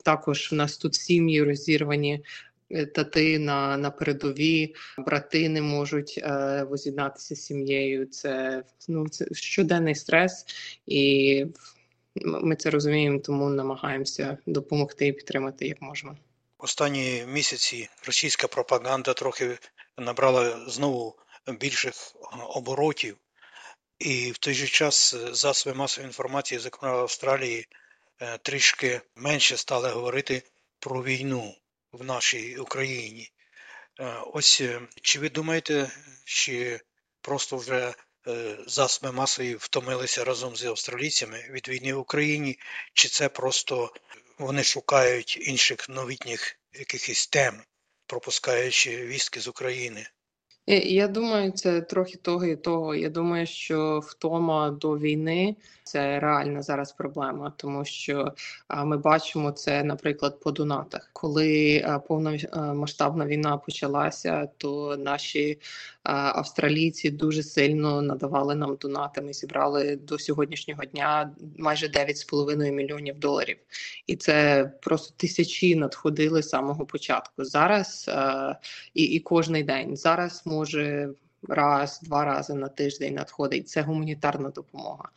також в нас тут сім'ї розірвані. е, Тати на, на передові, брати не можуть е, воз'єднатися з сім'єю. Це ну це щоденний стрес, і ми це розуміємо, тому намагаємося допомогти і підтримати як можемо. Останні місяці російська пропаганда трохи набрала знову більших е, оборотів, і в той же час е, засоби масової інформації, зокрема в Австралії, е, трішки менше стали говорити про війну в нашій Україні. Ось чи ви думаєте, чи просто вже засоби масової втомилися разом з австралійцями від війни в Україні, чи це просто вони шукають інших новітніх якихось тем, пропускаючи вістки з України? Е, Я думаю, це трохи того і того. Я думаю, що втома до війни це реальна зараз проблема, тому що ми бачимо це, наприклад, по донатах. Коли повномасштабна війна почалася, то наші австралійці дуже сильно надавали нам донати. Ми зібрали до сьогоднішнього дня майже 9,5 мільйонів доларів, і це просто тисячі надходили з самого початку. Зараз і, і кожний день зараз може раз, два рази на тиждень надходить. Це гуманітарна допомога.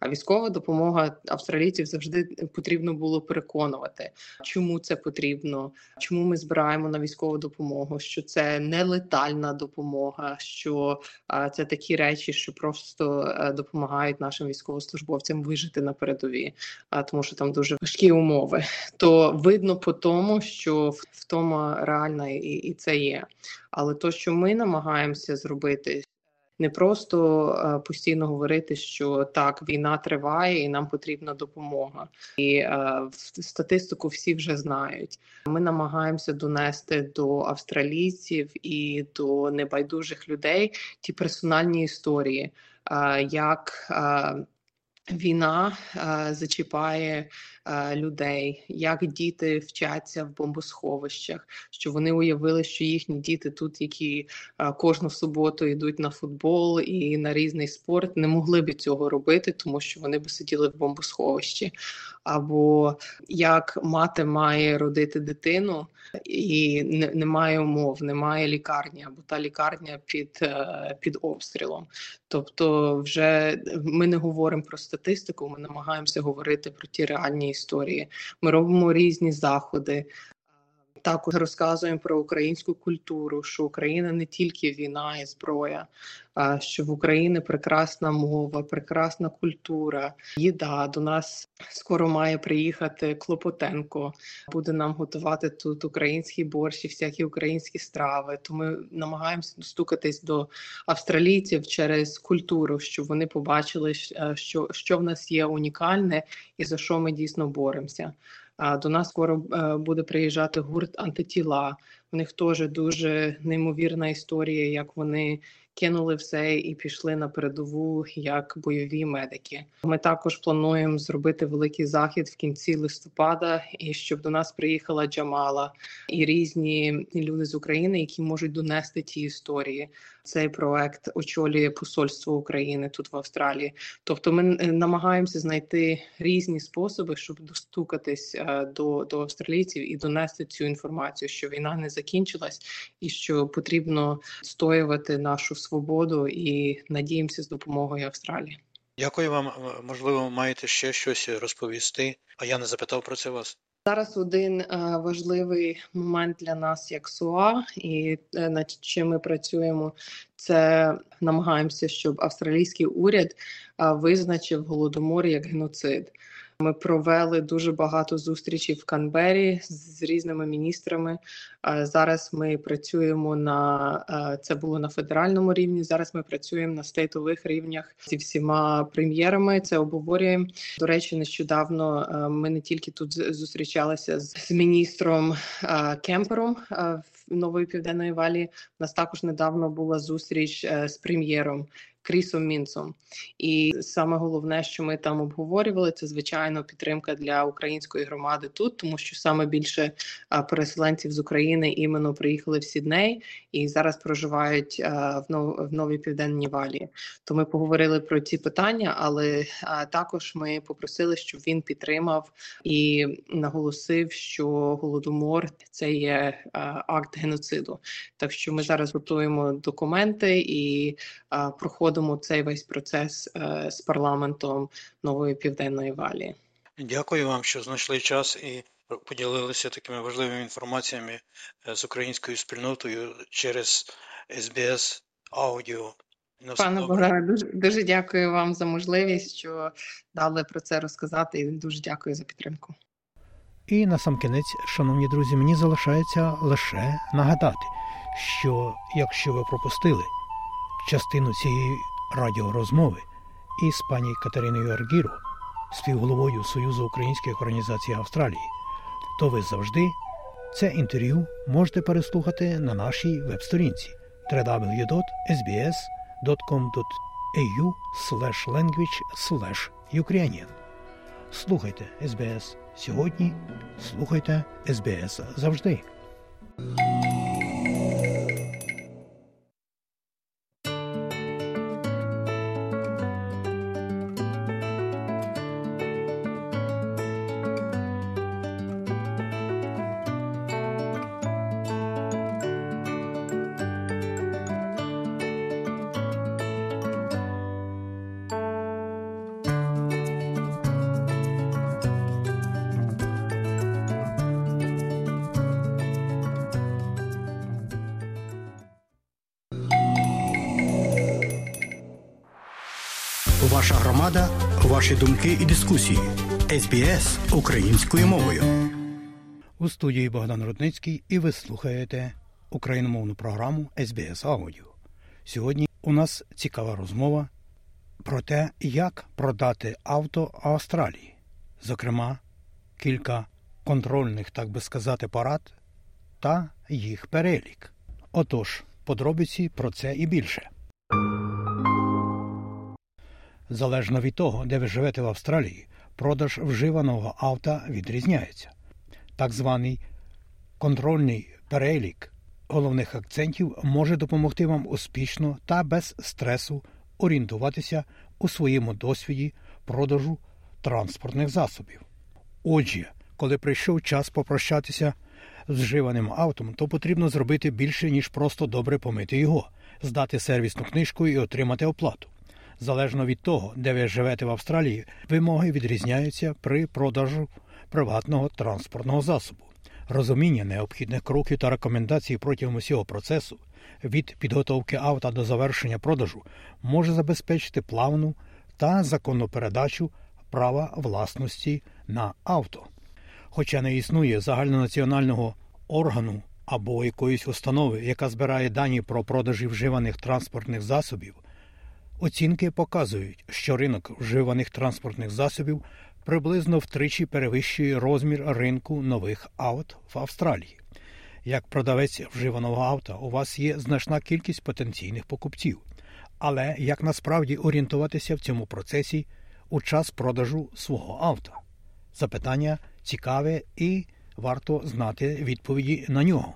А військова допомога австралійців завжди потрібно було переконувати, чому це потрібно, чому ми збираємо на військову допомогу, що це не летальна допомога, що це такі речі, що просто е, допомагають нашим військовослужбовцям вижити на передові, тому що там дуже важкі умови. То видно по тому, що втома реальна і це є. Але то, що ми намагаємося зробити, не просто е, постійно говорити, що так, війна триває і нам потрібна допомога. І е, статистику всі вже знають. Ми намагаємося донести до австралійців і до небайдужих людей ті персональні історії, е, як е, Війна е, зачіпає людей, як діти вчаться в бомбосховищах, що вони уявили, що їхні діти тут, які е, кожну суботу йдуть на футбол і на різний спорт, не могли б цього робити, тому що вони б сиділи в бомбосховищі. Або як мати має родити дитину і немає умов, немає лікарні, або та лікарня під, е, під обстрілом. Тобто, вже ми не говоримо про статистику, ми намагаємося говорити про ті реальні історії. Ми робимо різні заходи. Також розказуємо про українську культуру, що Україна не тільки війна і зброя, а що в Україні прекрасна мова, прекрасна культура, їда. До нас скоро має приїхати Клопотенко, буде нам готувати тут український борщ і всякі українські страви. То ми намагаємося достукатись до австралійців через культуру, щоб вони побачили, е, що, що в нас є унікальне і за що ми дійсно боремося. До нас скоро е, буде приїжджати гурт антитіла. У них теж дуже неймовірна історія, як вони кинули все і пішли на передову як бойові медики. Ми також плануємо зробити великий захід в кінці листопада, і щоб до нас приїхала Джамала і різні люди з України, які можуть донести ті історії. Цей проект очолює посольство України тут в Австралії. Тобто, ми е, намагаємося знайти різні способи, щоб достукатись е, до, до австралійців і донести цю інформацію, що війна не закінчилась, і що потрібно стоювати нашу свободу і надіємося з допомогою Австралії. Дякую вам. Можливо, маєте ще щось розповісти, а я не запитав про це вас. Зараз один е, важливий момент для нас як СУА, і е, над чим ми працюємо, це намагаємося, щоб австралійський уряд е, визначив голодомор як геноцид. Ми провели дуже багато зустрічей в Канбері з різними міністрами. Е, Зараз ми працюємо на е, це було на федеральному рівні. Зараз ми працюємо на стейтових рівнях зі всіма прем'єрами. Це обговорюємо. До речі, нещодавно е, ми не тільки тут зустрічалися з міністром Кемпером в Нової Південної Валі. У нас також недавно була зустріч з прем'єром. Крісом Мінцом, і саме головне, що ми там обговорювали, це звичайно підтримка для української громади тут, тому що саме більше переселенців з України іменно приїхали в Сідней і зараз проживають в, Новій Південній Валі. То ми поговорили про ці питання, але також ми попросили, щоб він підтримав і наголосив, що голодомор це є акт геноциду. Так що ми зараз готуємо документи і а, проходимо цей весь процес е, з парламентом нової південної валії. Дякую вам, що знайшли час і поділилися такими важливими інформаціями е, з українською спільнотою через SBS аудіо. На Пане. Богдане, дуже дуже дякую вам за можливість, що дали про це розказати, і дуже дякую за підтримку. І на сам кінець, шановні друзі, мені залишається лише нагадати, що якщо ви пропустили частину цієї радіорозмови із пані Катериною Аргіро, співголовою Союзу українських організацій Австралії, то ви завжди це інтерв'ю можете переслухати на нашій веб-сторінці www.sbs.com.au language ukrainian Слухайте СБС сьогодні, слухайте СБС завжди. Ваші думки і дискусії. СБС українською мовою. У студії Богдан Рудницький і ви слухаєте україномовну програму СБС Аудіо. Сьогодні у нас цікава розмова про те, як продати авто Австралії, зокрема, кілька контрольних, так би сказати, порад та їх перелік. Отож, подробиці про це і більше. Залежно від того, де ви живете в Австралії, продаж вживаного авто відрізняється. Так званий контрольний перелік головних акцентів може допомогти вам успішно та без стресу орієнтуватися у своєму досвіді продажу транспортних засобів. Отже, коли прийшов час попрощатися з вживаним автом, то потрібно зробити більше, ніж просто добре помити його, здати сервісну книжку і отримати оплату. Залежно від того, де ви живете в Австралії, вимоги відрізняються при продажу приватного транспортного засобу. Розуміння необхідних кроків та рекомендацій протягом усього процесу від підготовки авто до завершення продажу може забезпечити плавну та законну передачу права власності на авто. Хоча не існує загальнонаціонального органу або якоїсь установи, яка збирає дані про продажі вживаних транспортних засобів, Оцінки показують, що ринок вживаних транспортних засобів приблизно втричі перевищує розмір ринку нових авт в Австралії. Як продавець вживаного авто, у вас є значна кількість потенційних покупців. Але як насправді орієнтуватися в цьому процесі у час продажу свого авто? Запитання цікаве і варто знати відповіді на нього.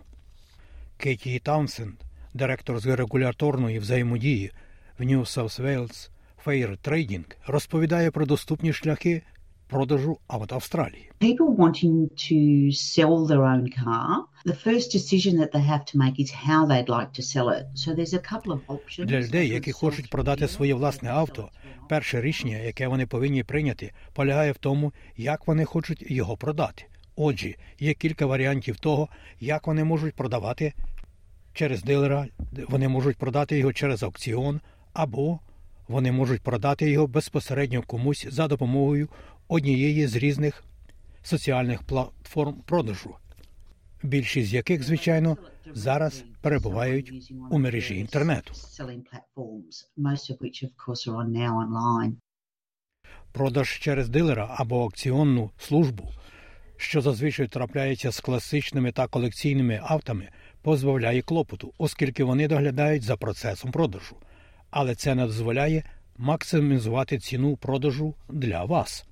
Кеті Таунсенд, директор з регуляторної взаємодії в New South Wales Fair Trading, розповідає про доступні шляхи продажу авто Австралії. People wanting to sell their own car, the first decision that they have to make is how they'd like to sell it. So there's a couple of options. Для людей, які хочуть продати своє власне авто, перше рішення, яке вони повинні прийняти, полягає в тому, як вони хочуть його продати. Отже, є кілька варіантів того, як вони можуть продавати через дилера, вони можуть продати його через аукціон, або вони можуть продати його безпосередньо комусь за допомогою однієї з різних соціальних платформ продажу, більшість з яких, звичайно, зараз перебувають у мережі інтернету. Продаж через дилера або аукціонну службу, що зазвичай трапляється з класичними та колекційними автами, позбавляє клопоту, оскільки вони доглядають за процесом продажу. Але це не дозволяє максимізувати ціну продажу для вас.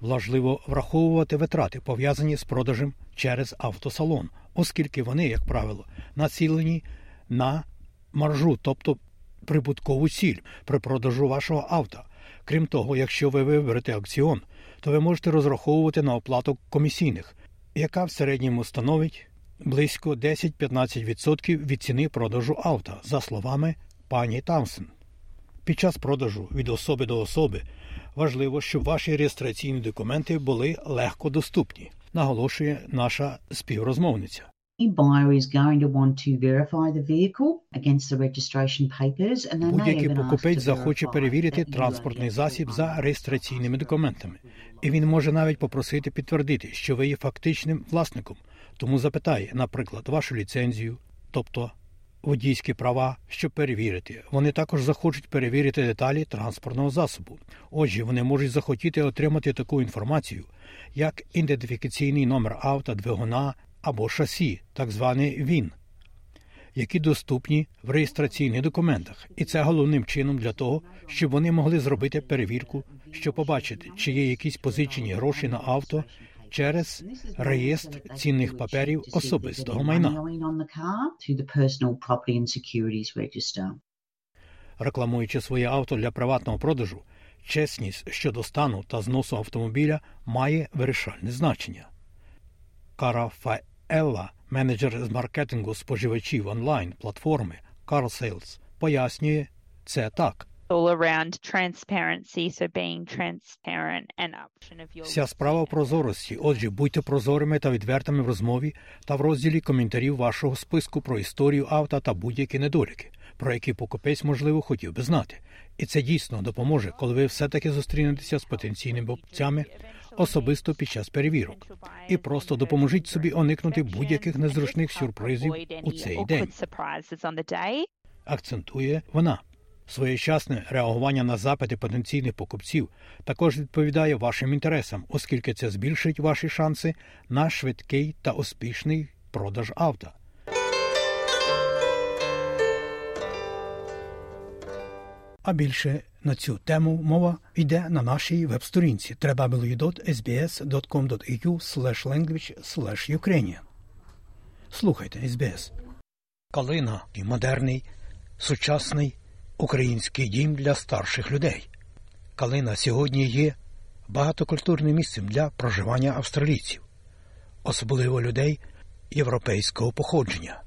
Важливо враховувати витрати, пов'язані з продажем через автосалон, оскільки вони, як правило, націлені на маржу, тобто прибуткову ціль при продажу вашого авто. Крім того, якщо ви виберете аукціон, то ви можете розраховувати на оплату комісійних, яка в середньому становить близько 10-15% від ціни продажу авто, за словами пані Тамсен. Під час продажу від особи до особи. Важливо, щоб ваші реєстраційні документи були легко доступні, наголошує наша співрозмовниця. Будь-який покупець захоче перевірити транспортний засіб за реєстраційними документами, і він може навіть попросити підтвердити, що ви є фактичним власником, тому запитає, наприклад, вашу ліцензію, тобто водійські права, щоб перевірити. Вони також захочуть перевірити деталі транспортного засобу. Отже, вони можуть захотіти отримати таку інформацію, як ідентифікаційний номер авто, двигуна або шасі, так званий ВІН, які доступні в реєстраційних документах, і це головним чином для того, щоб вони могли зробити перевірку, щоб побачити, чи є якісь позичені гроші на авто через реєстр цінних паперів особистого майна. Рекламуючи своє авто для приватного продажу, чесність щодо стану та зносу автомобіля має вирішальне значення. Кара Фаелла, менеджер з маркетингу споживачів онлайн платформи CarSales, пояснює це так. All around transparency, so being transparent and option of your Вся справа в прозорості. Отже, будьте прозорими та відвертими в розмові та в розділі коментарів вашого списку про історію авто та будь-які недоліки, про які покупець, можливо, хотів би знати. І це дійсно допоможе, коли ви все-таки зустрінетеся з потенційними покупцями особисто під час перевірок. І просто допоможіть собі уникнути будь-яких незручних сюрпризів у цей день. акцентує вона. Своєчасне реагування на запити потенційних покупців також відповідає вашим інтересам, оскільки це збільшить ваші шанси на швидкий та успішний продаж авто. А більше на цю тему мова йде на нашій веб-сторінці www.sbs.com.au language Ukrainian. Слухайте SBS. Калина і модерний, сучасний український дім для старших людей. Калина сьогодні є багатокультурним місцем для проживання австралійців, особливо людей європейського походження.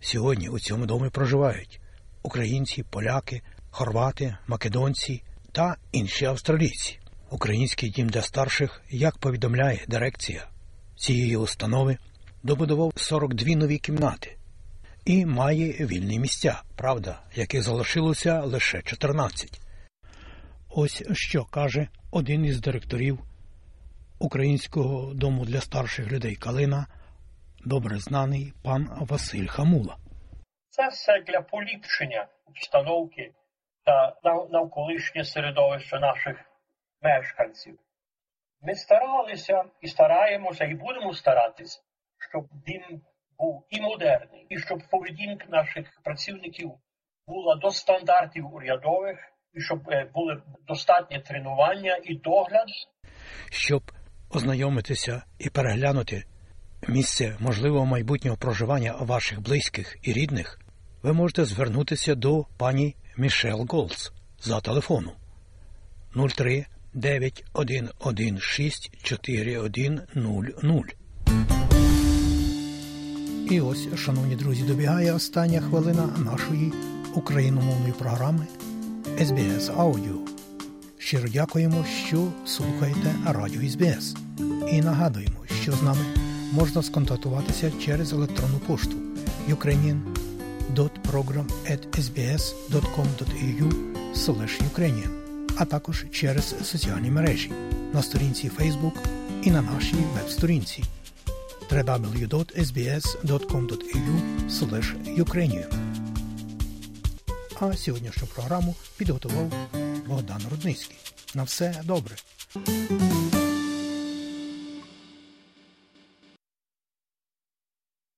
Сьогодні у цьому домі проживають українці, поляки, хорвати, македонці та інші австралійці. Український дім для старших, як повідомляє дирекція цієї установи, добудував 42 нові кімнати і має вільні місця, правда, яких залишилося лише 14. Ось що каже один із директорів Українського дому для старших людей Калина, добре знаний пан Василь Хамула. Це все для поліпшення обстановки та навколишнє середовище наших мешканців. Ми старалися і стараємося, і будемо старатись, щоб дім був і модерний, і щоб поведінка наших працівників була до стандартів урядових, і щоб е, були достатнє тренування і догляд. Щоб ознайомитися і переглянути місце можливого майбутнього проживання ваших близьких і рідних, ви можете звернутися до пані Мішел Голц за телефоном. 03 9116 4100. І ось, шановні друзі, добігає остання хвилина нашої україномовної програми SBS Audio. Щиро дякуємо, що слухаєте радіо СБС. І нагадуємо, що з нами можна сконтактуватися через електронну пошту ukrainian.program.sbs.com.au Ukrainian, а також через соціальні мережі на сторінці Facebook і на нашій веб-сторінці www.sbs.com.au Ukrainian. А сьогоднішню програму підготував Богдан Рудницький. На все добре.